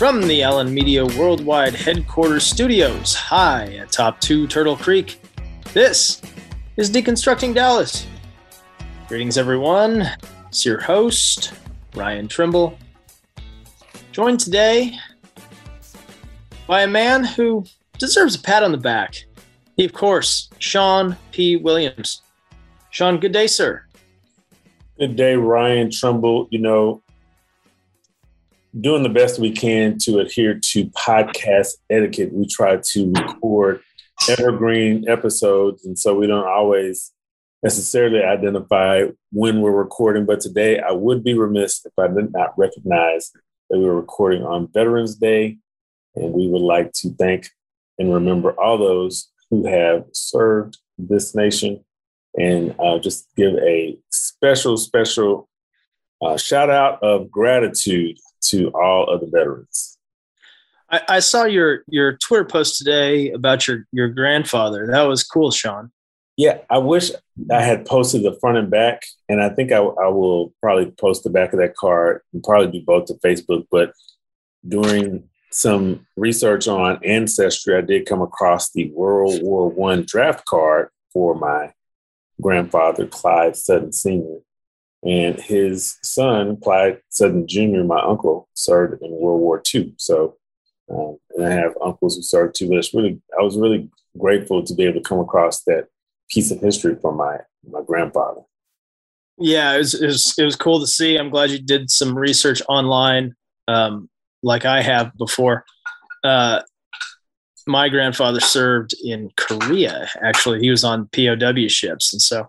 From the Allen Media Worldwide Headquarters Studios, high atop 2 Turtle Creek, this is Deconstructing Dallas. Greetings, everyone. It's your host, Ryan Trimble. Joined today by a man who deserves a pat on the back. He, of course, Sean P. Williams. Sean, good day, sir. Good day, Ryan Trimble. You know, doing the best we can to adhere to podcast etiquette. We try to record evergreen episodes, and so we don't always necessarily identify when we're recording. But today, I would be remiss if I did not recognize that we were recording on Veterans Day, and we would like to thank and remember all those who have served this nation and uh, just give a special, special uh, shout out of gratitude to all other veterans. I, I, saw your your Twitter post today about your your grandfather. That was cool, Sean. Yeah, I wish I had posted the front and back, and I think I, I will probably post the back of that card and probably do both to Facebook. But during some research on ancestry, I did come across the World War One draft card for my grandfather, Clyde Sutton Sr. And his son, Clyde Sutton Jr., my uncle, served in World War II. So, um, and I have uncles who served too. But it's really, I was really grateful to be able to come across that piece of history from my my grandfather. Yeah, it was, it was, it was cool to see. I'm glad you did some research online, um, like I have before. Uh, my grandfather served in Korea. Actually, he was on POW ships, and so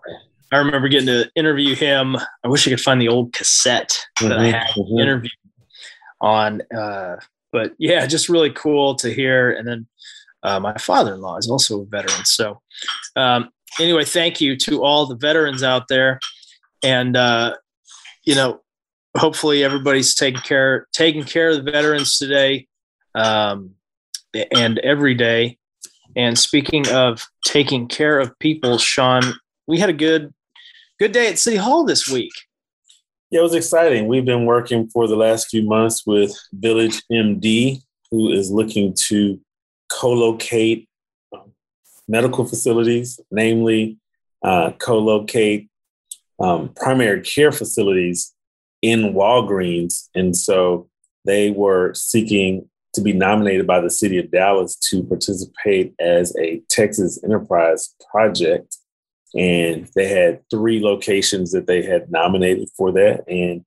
I remember getting to interview him. I wish I could find the old cassette that mm-hmm, I had mm-hmm. interview on. Uh, but yeah, just really cool to hear. And then uh, my father-in-law is also a veteran. So um, anyway, thank you to all the veterans out there, and uh, you know, hopefully everybody's taking care taking care of the veterans today. Um, and every day. And speaking of taking care of people, Sean, we had a good good day at City Hall this week. Yeah, it was exciting. We've been working for the last few months with Village MD, who is looking to co-locate um, medical facilities, namely uh, co-locate um, primary care facilities in Walgreens. And so they were seeking to be nominated by the city of Dallas to participate as a Texas enterprise project. And they had three locations that they had nominated for that. And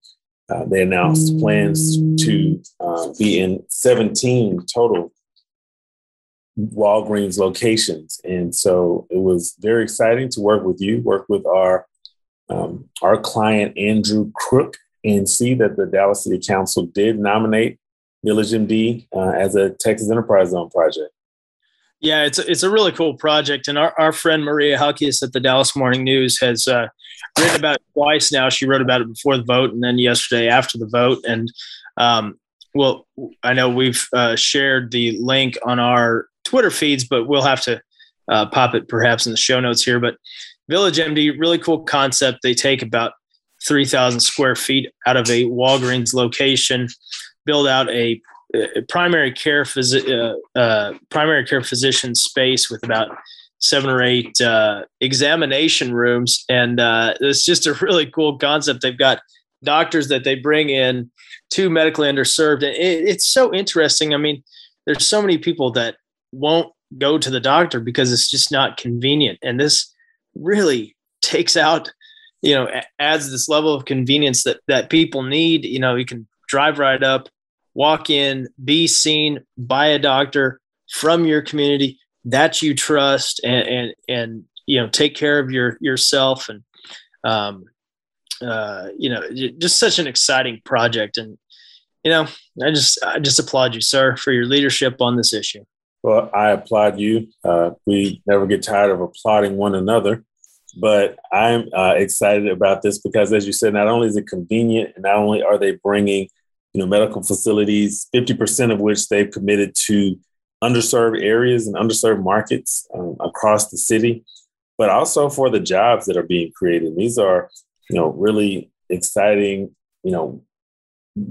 uh, they announced plans to uh, be in 17 total Walgreens locations. And so it was very exciting to work with you, work with our um, our client Andrew Crook, and see that the Dallas City Council did nominate Village MD uh, as a Texas Enterprise Zone project. Yeah, it's a, it's a really cool project, and our, our friend Maria Halkias at the Dallas Morning News has uh, written about it twice now. She wrote about it before the vote, and then yesterday after the vote. And um, well, I know we've uh, shared the link on our Twitter feeds, but we'll have to uh, pop it perhaps in the show notes here. But Village MD, really cool concept. They take about 3,000 square feet out of a Walgreens location build out a primary care phys- uh, uh, primary care physician space with about seven or eight uh, examination rooms, and uh, it's just a really cool concept. They've got doctors that they bring in to medically underserved, and it, it's so interesting. I mean, there's so many people that won't go to the doctor because it's just not convenient, and this really takes out you know adds this level of convenience that that people need you know you can drive right up walk in, be seen by a doctor from your community that you trust and and and you know take care of your yourself and um uh you know just such an exciting project. And you know i just i just applaud you sir for your leadership on this issue. Well i applaud you. Uh, we never get tired of applauding one another but i'm uh, excited about this because as you said not only is it convenient not only are they bringing you know, medical facilities, 50% of which they've committed to underserved areas and underserved markets um, across the city, but also for the jobs that are being created. These are, you know, really exciting, you know,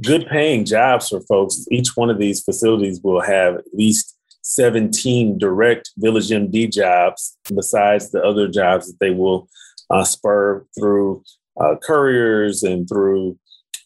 good paying jobs for folks. Each one of these facilities will have at least 17 direct Village MD jobs, besides the other jobs that they will uh, spur through uh, couriers and through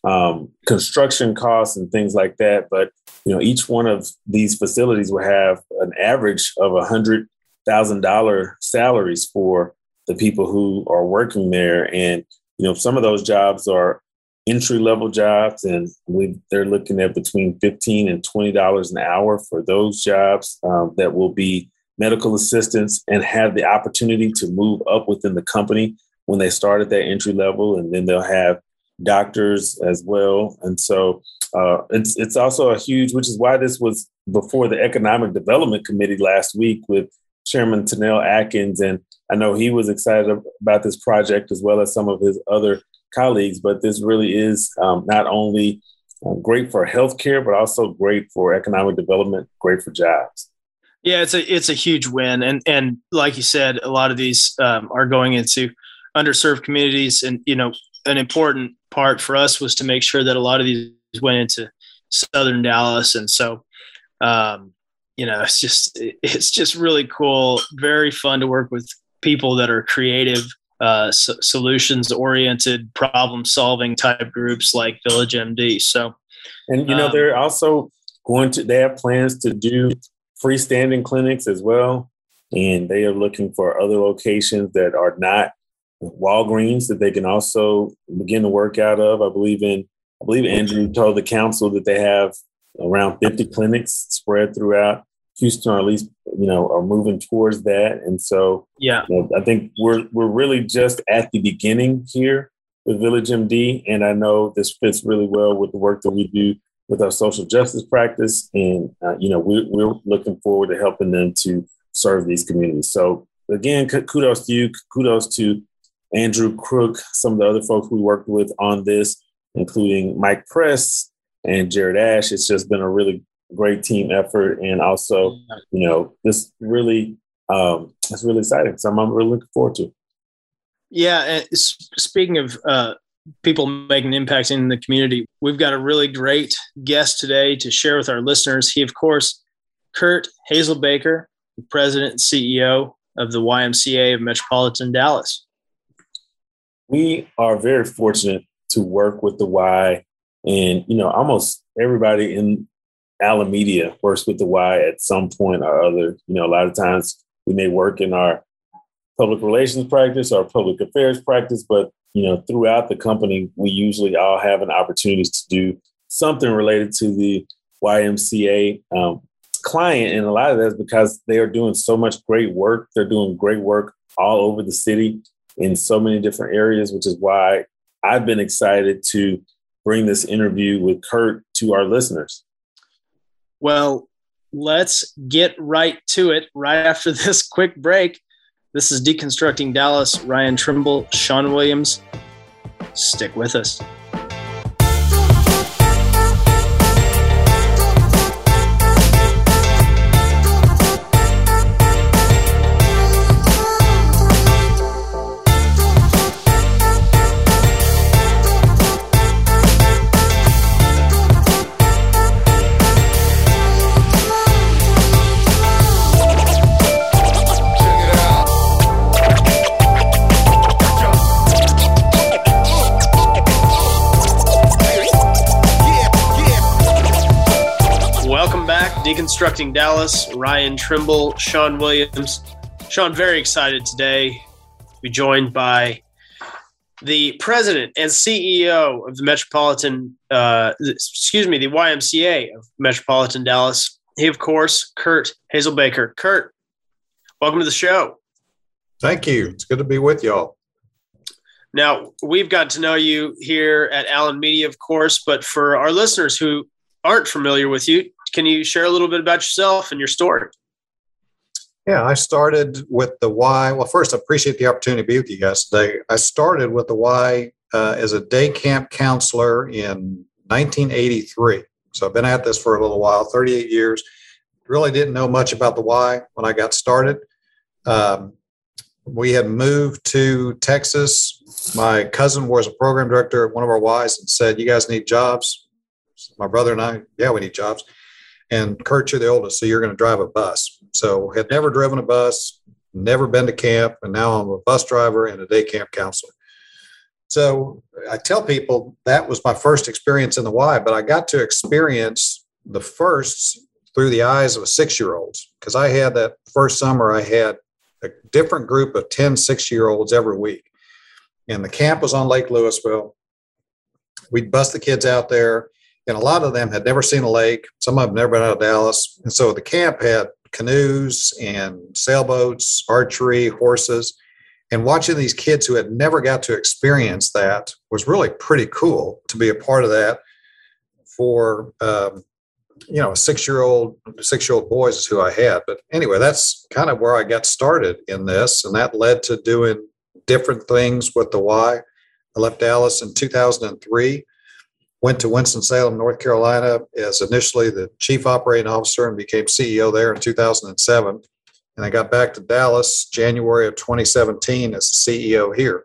um, construction costs and things like that. But you know, each one of these facilities will have an average of a hundred thousand dollar salaries for the people who are working there, and you know, some of those jobs are entry level jobs, and we, they're looking at between fifteen and twenty dollars an hour for those jobs um, that will be medical assistants and have the opportunity to move up within the company when they start at that entry level, and then they'll have doctors as well. And so uh, it's it's also a huge, which is why this was before the Economic Development Committee last week with Chairman Tennell Atkins, and I know he was excited about this project as well as some of his other colleagues. But this really is um, not only uh, great for healthcare, but also great for economic development, great for jobs. Yeah, it's a it's a huge win, and and like you said, a lot of these um, are going into underserved communities, and you know, an important part for us was to make sure that a lot of these went into southern Dallas, and so um, you know it's just it's just really cool, very fun to work with people that are creative, uh, so solutions oriented, problem solving type groups like Village MD. So, and you know um, they're also going to they have plans to do freestanding clinics as well, and they are looking for other locations that are not Walgreens that they can also begin to work out of. I believe in I believe Andrew told the council that they have around 50 clinics spread throughout Houston, or at least you know are moving towards that. And so, yeah, you know, I think we're we're really just at the beginning here with Village MD, and I know this fits really well with the work that we do with our social justice practice, and uh, you know we're we're looking forward to helping them to serve these communities. So again, kudos to you, kudos to Andrew Crook, some of the other folks we worked with on this, including Mike Press and Jared Ash. It's just been a really great team effort. And also, you know, this really, um, it's really exciting. So I'm really looking forward to. Yeah. And speaking of uh, people making impacts in the community, we've got a really great guest today to share with our listeners. He, of course, Curt Hazelbaker, the president and CEO of the YMCA of Metropolitan Dallas we are very fortunate to work with the Y, and you know, almost everybody in Allen Media works with the Y at some point or other. You know, a lot of times we may work in our public relations practice or public affairs practice, but you know, throughout the company, we usually all have an opportunity to do something related to the YMCA um, client, and a lot of that's because they are doing so much great work. They're doing great work all over the city in so many different areas, which is why I've been excited to bring this interview with Curt to our listeners. Well, let's get right to it right after this quick break. This is Deconstructing Dallas, Ryan Trimble, Sean Williams. Stick with us. Deconstructing Dallas, Ryan Trimble, Sean Williams. Sean, very excited today to be joined by the president and CEO of the Metropolitan, uh, excuse me, the YMCA of Metropolitan Dallas. He, of course, Curt Hazelbaker. Curt, welcome to the show. Thank you. It's good to be with y'all. Now, we've got to know you here at Allen Media, of course, but for our listeners who aren't familiar with you, can you share a little bit about yourself and your story? Yeah, I started with the Y. Well, first, I appreciate the opportunity to be with you guys today. I started with the Y uh, as a day camp counselor in 1983. So I've been at this for a little while, 38 years. Really didn't know much about the Y when I got started. Um, we had moved to Texas. My cousin was a program director at one of our Ys and said, You guys need jobs My brother and I, yeah, we need jobs. And Curt, you're the oldest, so you're going to drive a bus. So had never driven a bus, never been to camp, and now I'm a bus driver and a day camp counselor. So I tell people that was my first experience in the Y, but I got to experience the firsts through the eyes of a six year olds because I had that first summer, I had a different group of 10 six year olds every week. And the camp was on Lake Lewisville. We'd bust the kids out there, and a lot of them had never seen a lake. Some of them never been out of Dallas. And so the camp had canoes and sailboats, archery, horses. And watching these kids who had never got to experience that was really pretty cool to be a part of that for um, you know, six year old, six year old boys is who I had. But anyway, that's kind of where I got started in this. And that led to doing different things with the Y. I left Dallas in 2003, went to Winston-Salem, North Carolina as initially the chief operating officer and became CEO there in 2007. And I got back to Dallas January of 2017 as the CEO here.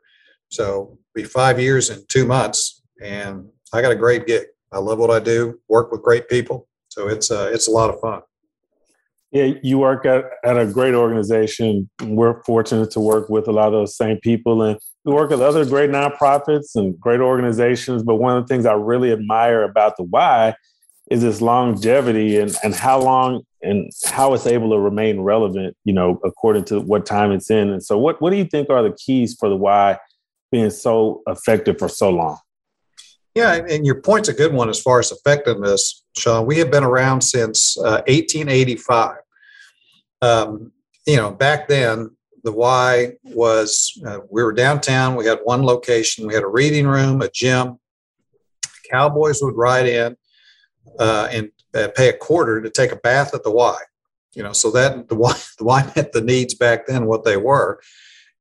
So be five years in two months. And I got a great gig. I love what I do, work with great people, so it's uh, it's a lot of fun. Yeah, you work at, at a great organization. We're fortunate to work with a lot of those same people, and we work with other great nonprofits and great organizations. But one of the things I really admire about the Y is its longevity and, and how long and how it's able to remain relevant, you know, according to what time it's in. And so what, what do you think are the keys for the Y being so effective for so long? Yeah, and your point's a good one as far as effectiveness, Sean. We have been around since uh, 1885. Um, you know, back then, the Y was uh, we were downtown. We had one location. We had a reading room, a gym. Cowboys would ride in uh, and uh, pay a quarter to take a bath at the Y. You know, so that the Y the Y met the needs back then what they were,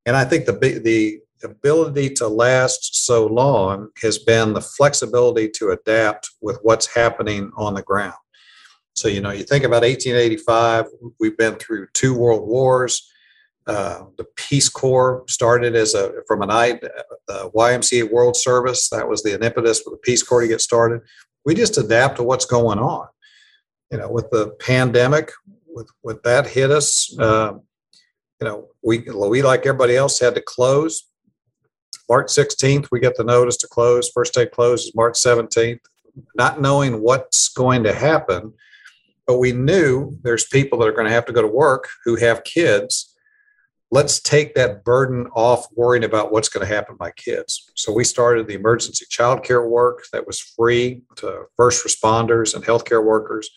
and I think the the ability to last so long has been the flexibility to adapt with what's happening on the ground. So, you know, you think about 1885, we've been through two world wars. Uh, the Peace Corps started as a from an I, uh, YMCA World Service. That was the impetus for the Peace Corps to get started. We just adapt to what's going on. You know, with the pandemic, with with that hit us, uh, you know, we we like everybody else had to close. March 16th, we get the notice to close. First day close is March 17th. Not knowing what's going to happen, but we knew there's people that are going to have to go to work who have kids. Let's take that burden off worrying about what's going to happen to my kids. So we started the emergency child care work that was free to first responders and healthcare workers.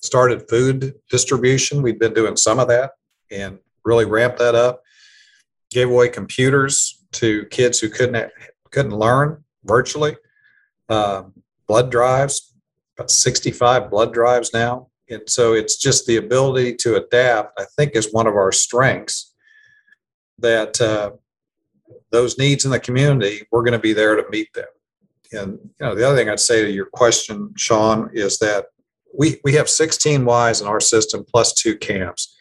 Started food distribution. We've been doing some of that and really ramped that up. Gave away computers to kids who couldn't couldn't learn virtually. Um, blood drives, about 65 blood drives now. And so it's just the ability to adapt, I think, is one of our strengths that uh, those needs in the community, we're going to be there to meet them. And you know, the other thing I'd say to your question, Sean, is that we, we have 16 Ys in our system plus two camps.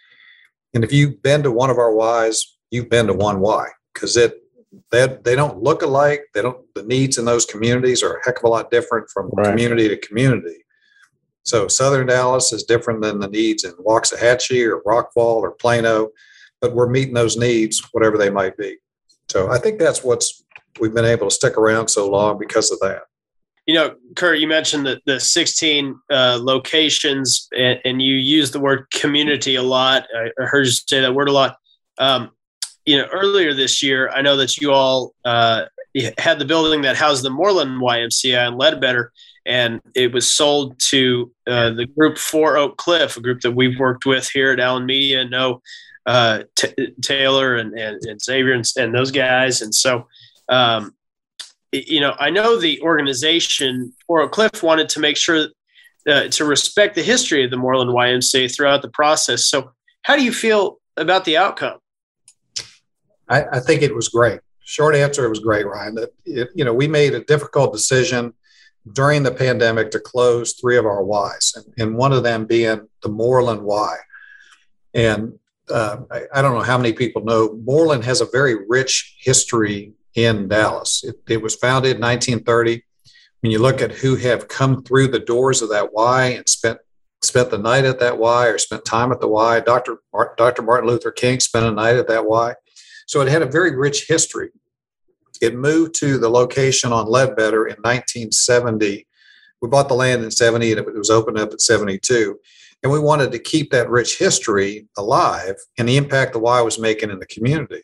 And if you've been to one of our Ys, you've been to one Y because it they, they don't look alike. They don't, the needs in those communities are a heck of a lot different from right. community to community. So Southern Dallas is different than the needs in Waxahachie or Rockwall or Plano, but we're meeting those needs, whatever they might be. So I think that's what's we've been able to stick around so long because of that. You know, Curt, you mentioned the, the 16 uh, locations and, and, you use the word community a lot. I heard you say that word a lot. Um, you know, earlier this year, I know that you all uh, had the building that housed the Moorland YMCA in Ledbetter, and it was sold to uh, the group For Oak Cliff, a group that we've worked with here at Allen Media, and know uh, T- Taylor and, and, and Xavier and, and, those guys. And so, um, you know, I know the organization Oak Cliff wanted to make sure uh, to respect the history of the Moorland YMCA throughout the process. So, how do you feel about the outcome? I, I think it was great. Short answer, it was great, Ryan. That it, you know, we made a difficult decision during the pandemic to close three of our Ys, and, and one of them being the Moorland Y. And uh, I, I, don't know how many people know Moorland has a very rich history in Dallas. It, it was founded in 1930 When you look at who have come through the doors of that Y and spent spent the night at that Y or spent time at the Y, Dr. Dr. Martin Luther King spent a night at that Y. So it had a very rich history. It moved to the location on Ledbetter in 1970. We bought the land in 70 and it was opened up at 72. And we wanted to keep that rich history alive and the impact the Y was making in the community.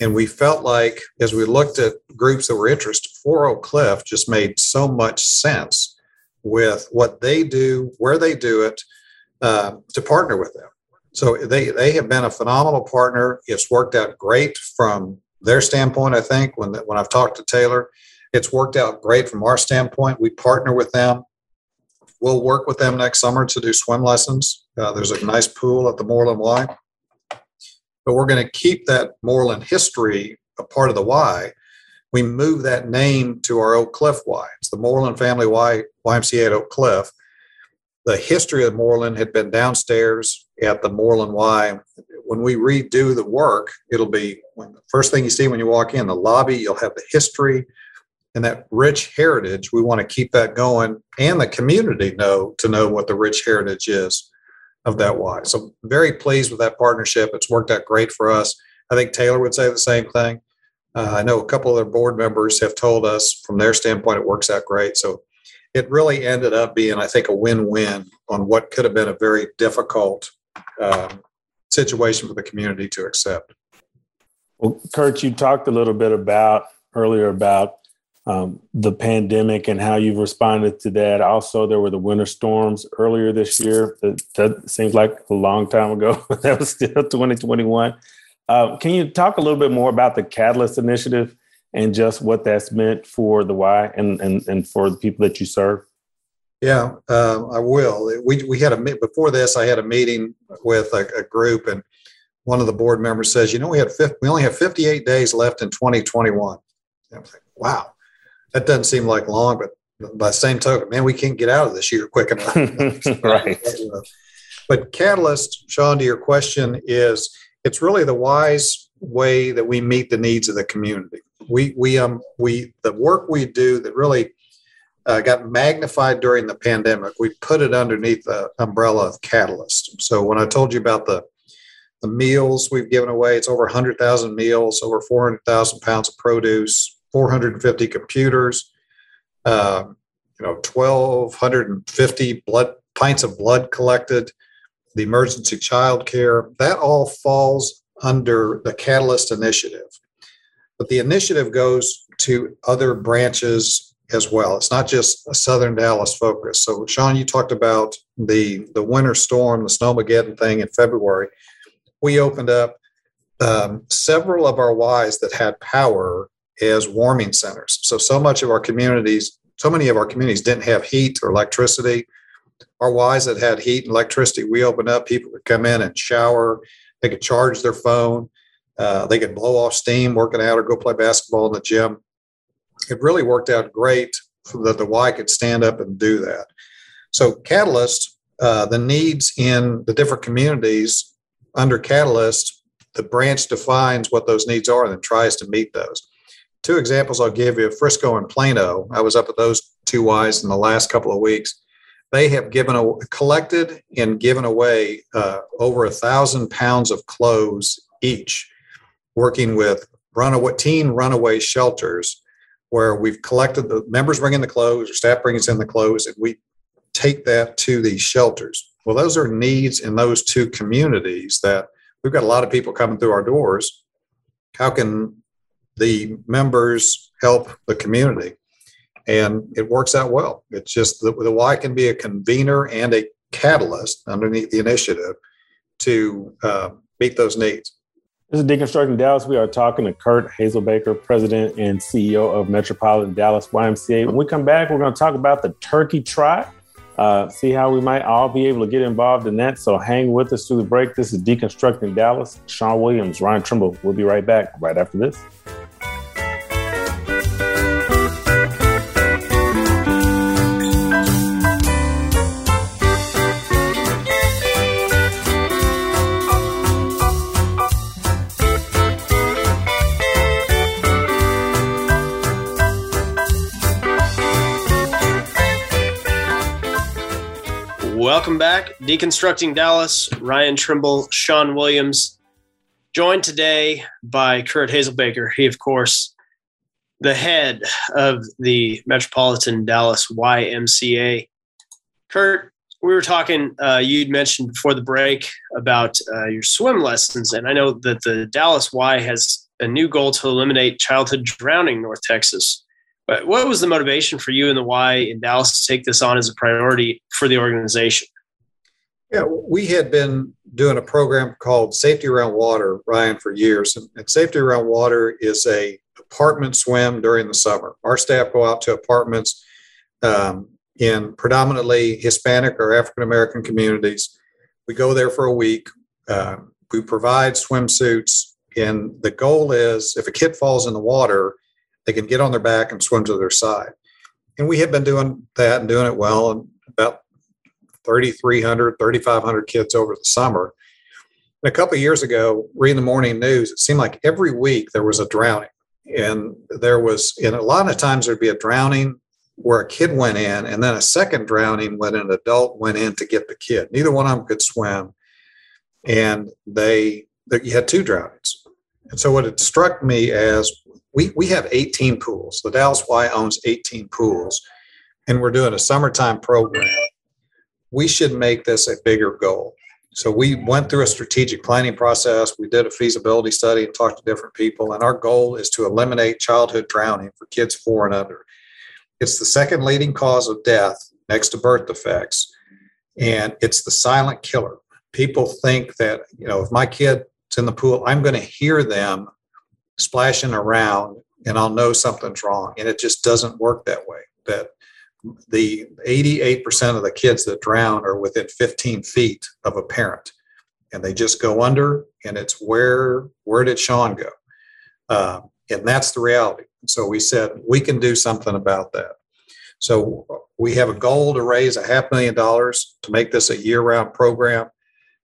And we felt like, as we looked at groups that were interested, For Oak Cliff just made so much sense with what they do, where they do it, uh, to partner with them. So they they have been a phenomenal partner. It's worked out great from their standpoint. I think when when I've talked to Taylor, it's worked out great from our standpoint. We partner with them. We'll work with them next summer to do swim lessons. Uh, there's a nice pool at the Moorland Y but we're going to keep that Moorland history a part of the Y. We move that name to our Oak Cliff Y. It's the Moorland Family Y YMCA at Oak Cliff. The history of Moorland had been downstairs at the Moorland Y. When we redo the work, it'll be when the first thing you see when you walk in the lobby. You'll have the history and that rich heritage. We want to keep that going, and the community know to know what the rich heritage is of that Y. So very pleased with that partnership. It's worked out great for us. I think Taylor would say the same thing. Uh, I know a couple of their board members have told us from their standpoint it works out great. So it really ended up being, I think, a win-win on what could have been a very difficult um, situation for the community to accept. Well, Curt, you talked a little bit about earlier about um, the pandemic and how you've responded to that. Also, there were the winter storms earlier this year. That, that seems like a long time ago. that was still 2021. Uh, can you talk a little bit more about the Catalyst Initiative and just what that's meant for the Y and, and, and for the people that you serve? Yeah, uh, I will. We, we had a before this. I had a meeting with a, a group, and one of the board members says, "You know, we had 50, we only have 58 days left in 2021." I was like, "Wow." That doesn't seem like long, but by the same token, man, we can't get out of this year quick enough. right. But Catalyst, Sean, to your question, is it's really the Y's way that we meet the needs of the community. We we um we the work we do that really uh, got magnified during the pandemic. We put it underneath the umbrella of Catalyst. So when I told you about the the meals we've given away, it's over 100,000 meals, over 400,000 pounds of produce, 450 computers, uh, you know, 1,250 blood pints of blood collected, the emergency child care. That all falls under the Catalyst Initiative. But the initiative goes to other branches as well. It's not just a Southern Dallas focus. So, Sean, you talked about the the winter storm, the snowmageddon thing in February. We opened up um, several of our Ys that had power as warming centers. So, so much of our communities, so many of our communities didn't have heat or electricity. Our Ys that had heat and electricity, we opened up, people could come in and shower, they could charge their phone, uh, they could blow off steam working out or go play basketball in the gym. It really worked out great that the Y could stand up and do that. So, Catalyst, uh, the needs in the different communities under Catalyst, the branch defines what those needs are and then tries to meet those two examples I'll give you Frisco and Plano. I was up at those two Ys in the last couple of weeks. They have given a, collected and given away uh, over a thousand pounds of clothes each, working with runaway teen runaway shelters, where we've collected the members bring in the clothes, or staff brings in the clothes, and we take that to these shelters. Well, those are needs in those two communities that we've got a lot of people coming through our doors. How can the members help the community. And it works out well. It's just the, the Y can be a convener and a catalyst underneath the initiative to uh, meet those needs. This is Deconstructing Dallas. We are talking to Curt Hazelbaker, President and CEO of Metropolitan Dallas YMCA. When we come back, we're going to talk about the Turkey Trot, uh, see how we might all be able to get involved in that. So hang with us through the break. This is Deconstructing Dallas. Sean Williams, Ryan Trimble. We'll be right back right after this. Welcome back. Deconstructing Dallas, Ryan Trimble, Sean Williams, joined today by Curt Hazelbaker. He, of course, the head of the Metropolitan Dallas YMCA. Curt, we were talking, uh, you'd mentioned before the break about uh, your swim lessons, and I know that the Dallas Y has a new goal to eliminate childhood drowning in North Texas. But what was the motivation for you and the Y in Dallas to take this on as a priority for the organization? Yeah, we had been doing a program called Safety Around Water, Ryan, for years. And, and Safety Around Water is a apartment swim during the summer. Our staff go out to apartments um, in predominantly Hispanic or African American communities. We go there for a week. Uh, we provide swimsuits, and the goal is if a kid falls in the water, they can get on their back and swim to their side. And we had been doing that and doing it well, and about 3,300, 3,500 kids over the summer. And a couple years ago, reading the morning news, it seemed like every week there was a drowning. And there was, and a lot of times there'd be a drowning where a kid went in, and then a second drowning when an adult went in to get the kid. Neither one of them could swim. And they, you had two drownings. And so what it struck me as we, we have 18 pools. The Dallas Y owns 18 pools, and we're doing a summertime program. We should make this a bigger goal. So we went through a strategic planning process. We did a feasibility study and talked to different people. And our goal is to eliminate childhood drowning for kids four and under. It's the second leading cause of death next to birth defects. And it's the silent killer. People think that, you know, if my kid's in the pool, I'm going to hear them splashing around and I'll know something's wrong. And it just doesn't work that way. That the 88% of the kids that drown are within 15 feet of a parent and they just go under and it's where where did sean go uh, and that's the reality so we said we can do something about that so we have a goal to raise a half million dollars to make this a year-round program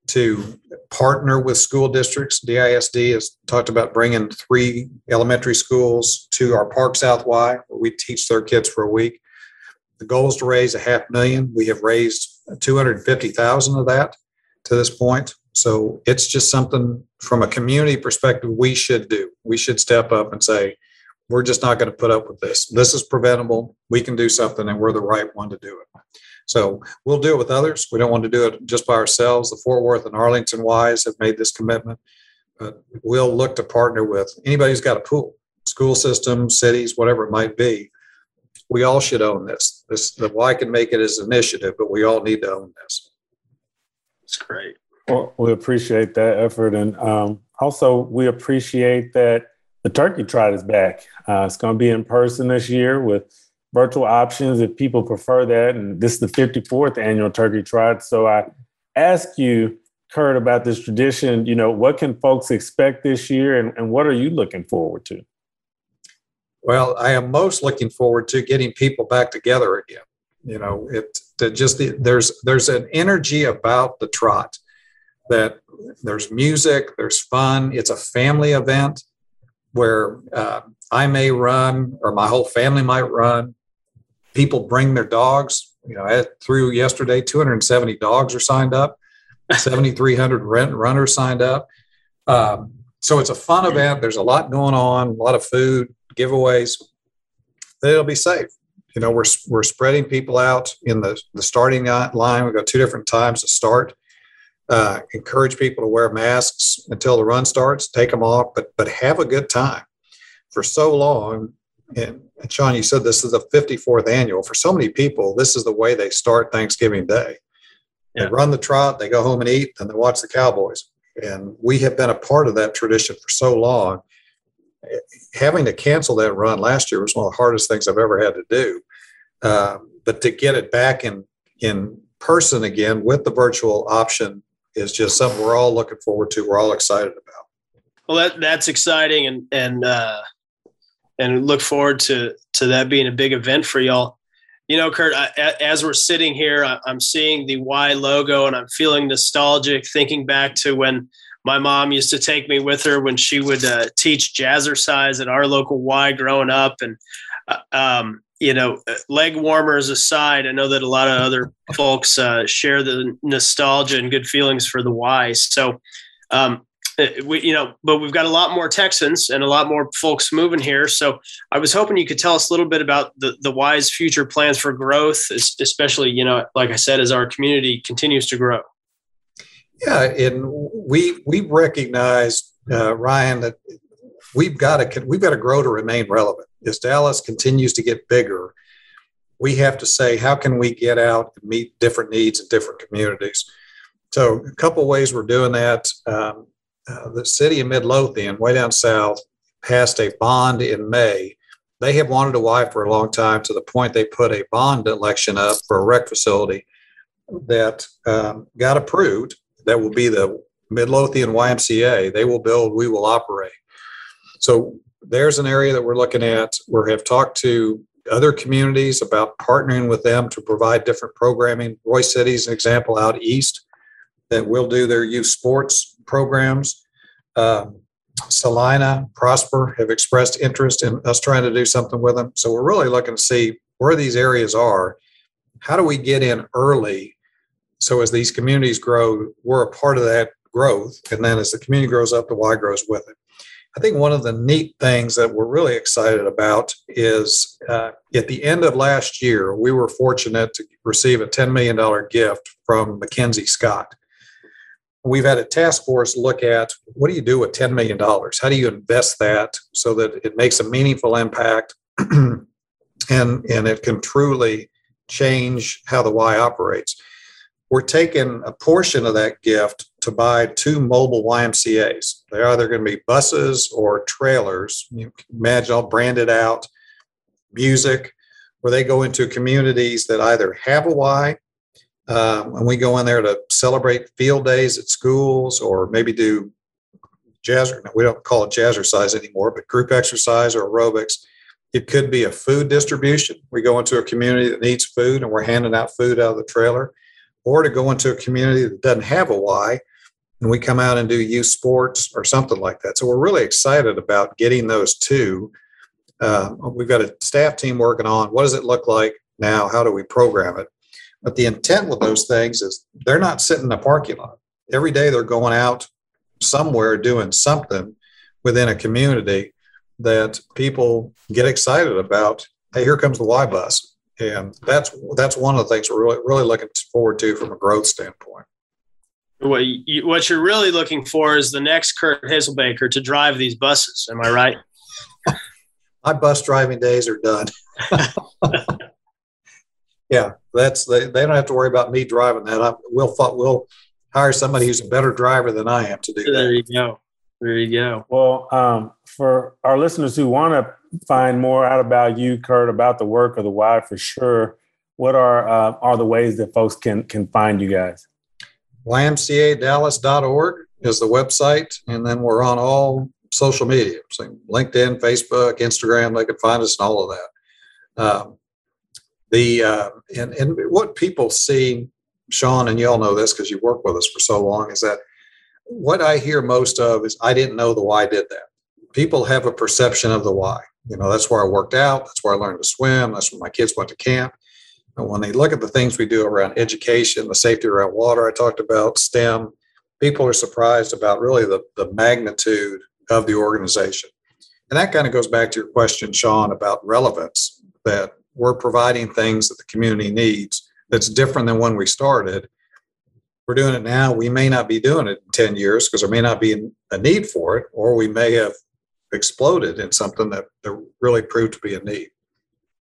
to partner with school districts. DISD has talked about bringing three elementary schools to our Park South Y, where we teach their kids for a week. The goal is to raise a half million. We have raised 250,000 of that to this point. So it's just something from a community perspective we should do. We should step up and say, we're just not going to put up with this. This is preventable. We can do something, and we're the right one to do it. So we'll do it with others. We don't want to do it just by ourselves. The Fort Worth and Arlington Ys have made this commitment. But we'll look to partner with anybody who's got a pool, school systems, cities, whatever it might be. We all should own this. This the Y can make it as initiative, but we all need to own this. It's great. Well, we appreciate that effort, and um, also we appreciate that the Turkey Trot is back. Uh, it's going to be in person this year with virtual options if people prefer that. And this is the 54th annual Turkey Trot. So I ask you, Curt, about this tradition. You know, what can folks expect this year and, and what are you looking forward to? Well, I am most looking forward to getting people back together again. You know, it just the, there's there's an energy about the trot that there's music, there's fun. It's a family event where uh, I may run or my whole family might run people bring their dogs. You know, through yesterday, 270 dogs are signed up, 7,300 rent runners signed up. Um, so it's a fun event. There's a lot going on, a lot of food, giveaways. Then it'll be safe. You know, we're, we're spreading people out in the, the starting line. We've got two different times to start. Uh, encourage people to wear masks until the run starts, take them off, but, but have a good time. For so long, and, and Sean, you said this is the 54th annual. For so many people, this is the way they start Thanksgiving Day. Yeah. They run the trot, they go home and eat, and they watch the Cowboys. And we have been a part of that tradition for so long. Having to cancel that run last year was one of the hardest things I've ever had to do. Uh, but to get it back in in person again with the virtual option is just something we're all looking forward to. We're all excited about. Well, that that's exciting, and and uh, and look forward to to that being a big event for y'all. You know, Curt, I, as we're sitting here, I'm seeing the Y logo and I'm feeling nostalgic, thinking back to when my mom used to take me with her when she would uh, teach jazzercise at our local Y growing up. And uh, um, you know, leg warmers aside, I know that a lot of other folks uh, share the nostalgia and good feelings for the Y. So, um, uh, we, you know, but we've got a lot more Texans and a lot more folks moving here. So I was hoping you could tell us a little bit about the, the Y's future plans for growth, especially, you know, like I said, as our community continues to grow. Yeah, and we we recognize uh, Ryan that we've got to we've got to grow to remain relevant. As Dallas continues to get bigger, we have to say how can we get out and meet different needs in different communities. So a couple ways we're doing that. Um, uh, the city of Midlothian, way down south, passed a bond in May. They have wanted a Y for a long time to the point they put a bond election up for a rec facility that um, got approved. That will be the Midlothian YMCA. They will build, we will operate. So there's an area that we're looking at. We have talked to other communities about partnering with them to provide different programming. Royse City is an example out east that will do their youth sports programs. Um, Celina, Prosper have expressed interest in us trying to do something with them. So we're really looking to see where these areas are. How do we get in early so as these communities grow, we're a part of that growth. And then as the community grows up, the Y grows with it. I think one of the neat things that we're really excited about is uh, at the end of last year, we were fortunate to receive a $10 million gift from Mackenzie Scott. We've had a task force look at what do you do with $10 million? How do you invest that so that it makes a meaningful impact and, and it can truly change how the Y operates? We're taking a portion of that gift to buy two mobile YMCA's. They're either going to be buses or trailers. You imagine all branded out, music, where they go into communities that either have a Y, um, and we go in there to celebrate field days at schools, or maybe do jazz. We don't call it jazzercise anymore, but group exercise or aerobics. It could be a food distribution. We go into a community that needs food, and we're handing out food out of the trailer or to go into a community that doesn't have a Y and we come out and do youth sports or something like that. So we're really excited about getting those two. Uh, we've got a staff team working on what does it look like now? How do we program it? But the intent with those things is they're not sitting in a parking lot. Every day they're going out somewhere doing something within a community that people get excited about. Hey, here comes the Y bus. And that's that's one of the things we're really really looking forward to from a growth standpoint. What, you, what you're really looking for is the next Curt Hazelbaker to drive these buses. Am I right? My bus driving days are done. yeah, that's they, they don't have to worry about me driving that. I, we'll we'll hire somebody who's a better driver than I am to do there that. There you go. There you go. Well, um, for our listeners who want to find more out about you, Curt, about the work of the Y for sure, what are uh, are the ways that folks can can find you guys? ymcadallas.org is the website, and then we're on all social media, so LinkedIn, Facebook, Instagram. They can find us and all of that. Um, the uh, and and what people see, Sean, and you all know this because you worked with us for so long, is that what I hear most of is I didn't know the Y did that. People have a perception of the Y. You know, that's where I worked out. That's where I learned to swim. That's where my kids went to camp. And when they look at the things we do around education, the safety around water, I talked about STEM, people are surprised about really the, the magnitude of the organization. And that kind of goes back to your question, Sean, about relevance, that we're providing things that the community needs that's different than when we started. We're doing it now. We may not be doing it in 10 years because there may not be a need for it, or we may have exploded in something that, that really proved to be a need.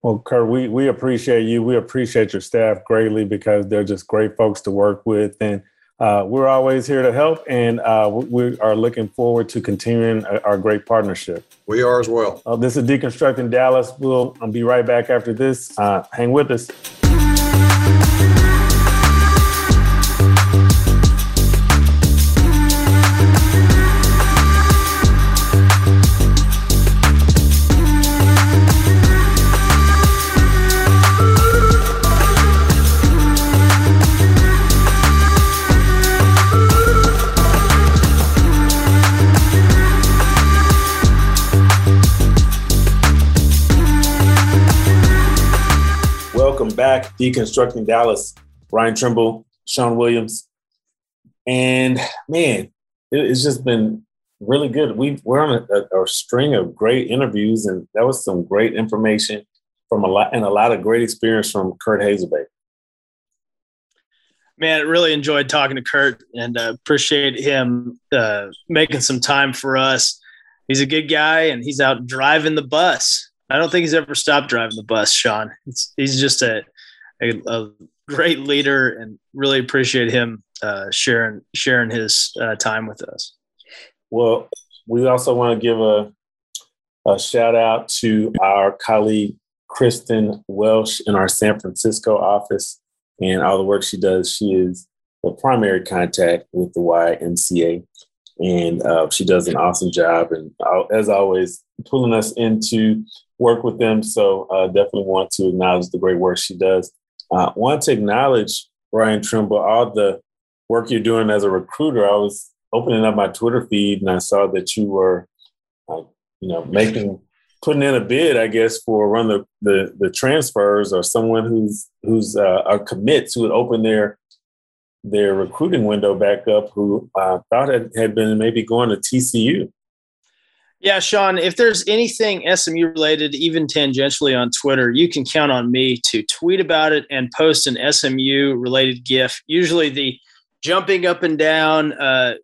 Well, Curt, we, we appreciate you. We appreciate your staff greatly because they're just great folks to work with. And uh, we're always here to help. And uh, we are looking forward to continuing our great partnership. We are as well. Uh, this is Deconstructing Dallas. We'll be right back after this. Uh, hang with us. Back, Deconstructing Dallas, Ryan Trimble, Sean Williams. And man, it's just been really good. We we're on a, a, string of great interviews, and that was some great information from a lot and a lot of great experience from Curt Hazelbaker. Man, I really enjoyed talking to Curt and uh, appreciate him uh, making some time for us. He's a good guy, and he's out driving the bus. I don't think he's ever stopped driving the bus, Sean. It's, he's just a, a, a great leader, and really appreciate him uh, sharing sharing his uh, time with us. Well, we also want to give a, a shout out to our colleague Kristen Welsh in our San Francisco office and all the work she does. She is the primary contact with the YMCA, and uh, she does an awesome job. And as always, pulling us into work with them. So uh, definitely want to acknowledge the great work she does. Uh, want to acknowledge Ryan Trimble, all the work you're doing as a recruiter. I was opening up my Twitter feed and I saw that you were, uh, you know, making putting in a bid, I guess, for run the the, the transfers or someone who's who's uh, are commits who would open their their recruiting window back up who uh, thought it had been maybe going to TCU. Yeah, Sean, if there's anything SMU related, even tangentially on Twitter, you can count on me to tweet about it and post an SMU related GIF. Usually the jumping up and down, uh,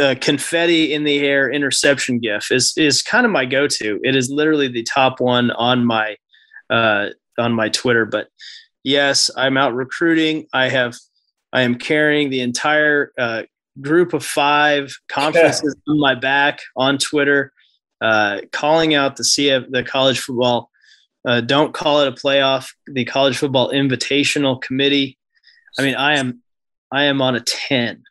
uh, confetti in the air interception gif is is kind of my go-to. It is literally the top one on my uh, on my Twitter. But yes, I'm out recruiting. I have I am carrying the entire uh, group of five conferences yeah. on my back on Twitter, uh, calling out the CF the college football. Uh, don't call it a playoff. The college football invitational committee. I mean, I am I am on a ten.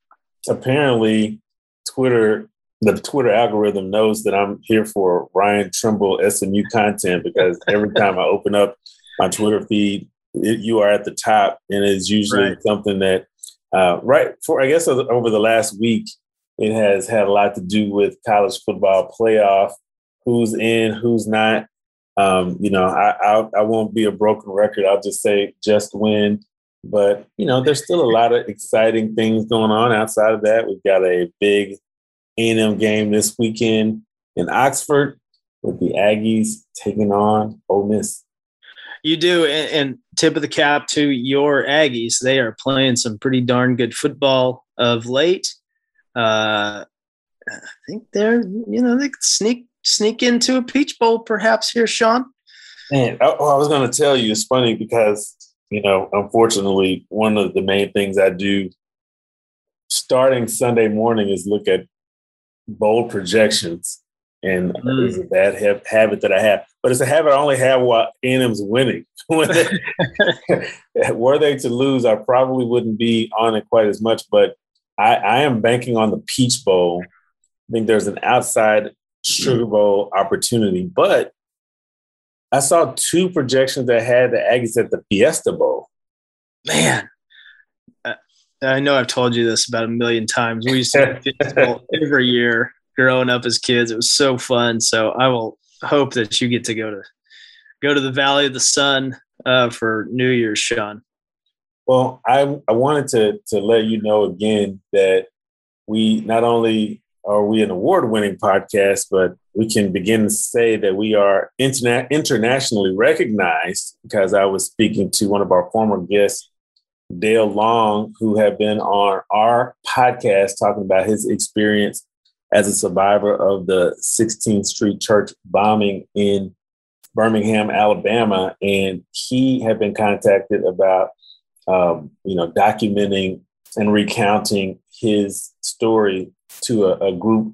Apparently, Twitter, the Twitter algorithm knows that I'm here for Ryan Trimble SMU content because every time I open up my Twitter feed, it, you are at the top, and it's usually right. something that, uh, right for I guess over the last week, it has had a lot to do with college football playoff, who's in, who's not. Um, you know, I, I I won't be a broken record. I'll just say just win. But you know, there's still a lot of exciting things going on outside of that. We've got a big A&M game this weekend in Oxford with the Aggies taking on Ole Miss. You do, and, and, tip of the cap to your Aggies. They are playing some pretty darn good football of late. Uh, I think they're, you know, they sneak sneak into a Peach Bowl perhaps here, Sean. Man, I, I was going to tell you. It's funny because you know, unfortunately, one of the main things I do starting Sunday morning is look at bowl projections. And mm. it's a bad ha- habit that I have, but it's a habit I only have while A&M's winning. were they to lose, I probably wouldn't be on it quite as much. But I, I am banking on the Peach Bowl. I think there's an outside Sugar Bowl opportunity, but I saw two projections that had the Aggies at the Fiesta Bowl. Man, I know I've told you this about a million times. We used to Fiesta Bowl every year growing up as kids. It was so fun. So I will hope that you get to go to go to the Valley of the Sun uh, for New Year's, Sean. Well, I I wanted to to let you know again that we not only are we an award winning podcast, but we can begin to say that we are interna- internationally recognized because I was speaking to one of our former guests, Dale Long, who had been on our podcast talking about his experience as a survivor of the 16th Street Church bombing in Birmingham, Alabama. And he had been contacted about, um, you know, documenting and recounting his story to a, a group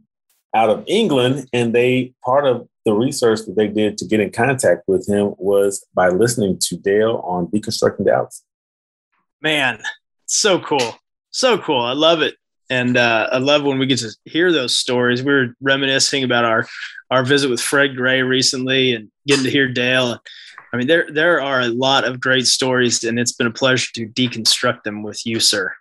out of England, and they part of the research that they did to get in contact with him was by listening to Dale on Deconstructing Dallas. Man, so cool, so cool. I love it, and uh, I love when we get to hear those stories. We were reminiscing about our our visit with Fred Gray recently, and getting to hear Dale. I mean, there there are a lot of great stories, and it's been a pleasure to deconstruct them with you, sir.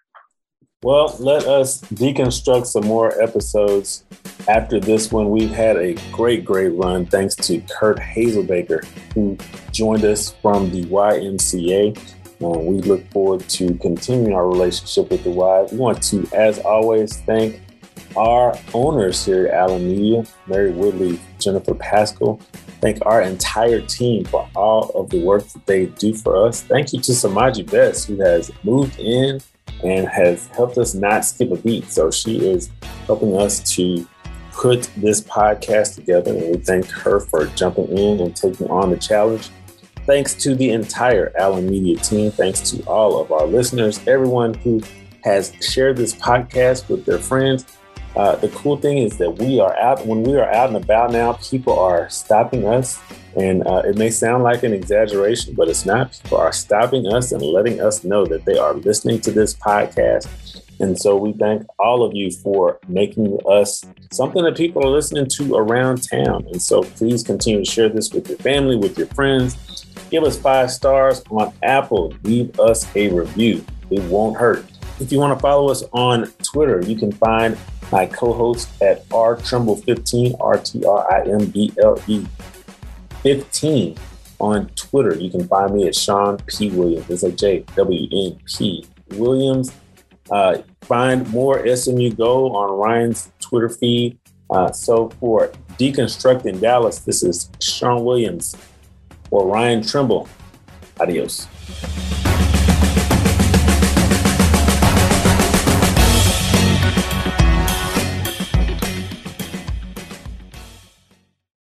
Well, let us deconstruct some more episodes after this one. We've had a great, great run thanks to Curt Hazelbaker, who joined us from the YMCA. Uh, we look forward to continuing our relationship with the Y. We want to, as always, thank our owners here at Media, Mary Woodley, Jennifer Pascal. Thank our entire team for all of the work that they do for us. Thank you to Samaji Best, who has moved in and has helped us not skip a beat. So she is helping us to put this podcast together, and we thank her for jumping in and taking on the challenge. Thanks to the entire Allen Media team. Thanks to all of our listeners, everyone who has shared this podcast with their friends. Uh, the cool thing is that we are out when we are out and about now. People are stopping us, and uh, it may sound like an exaggeration, but it's not. People are stopping us and letting us know that they are listening to this podcast. And so we thank all of you for making us something that people are listening to around town. And so please continue to share this with your family, with your friends. Give us five stars on Apple. Leave us a review. It won't hurt. If you want to follow us on Twitter, you can find my co-host at R Trimble 15, R T R I M B L E 15 on Twitter. You can find me at Sean P. Williams. It's a J W N P Williams. Uh, find more SMU Go on Ryan's Twitter feed. Uh, so for Deconstructing Dallas, this is Sean Williams or Ryan Trimble. Adios.